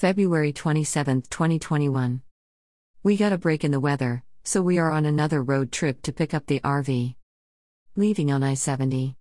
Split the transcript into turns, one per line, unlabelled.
February 27, 2021. We got a break in the weather, so we are on another road trip to pick up the RV. Leaving on I 70.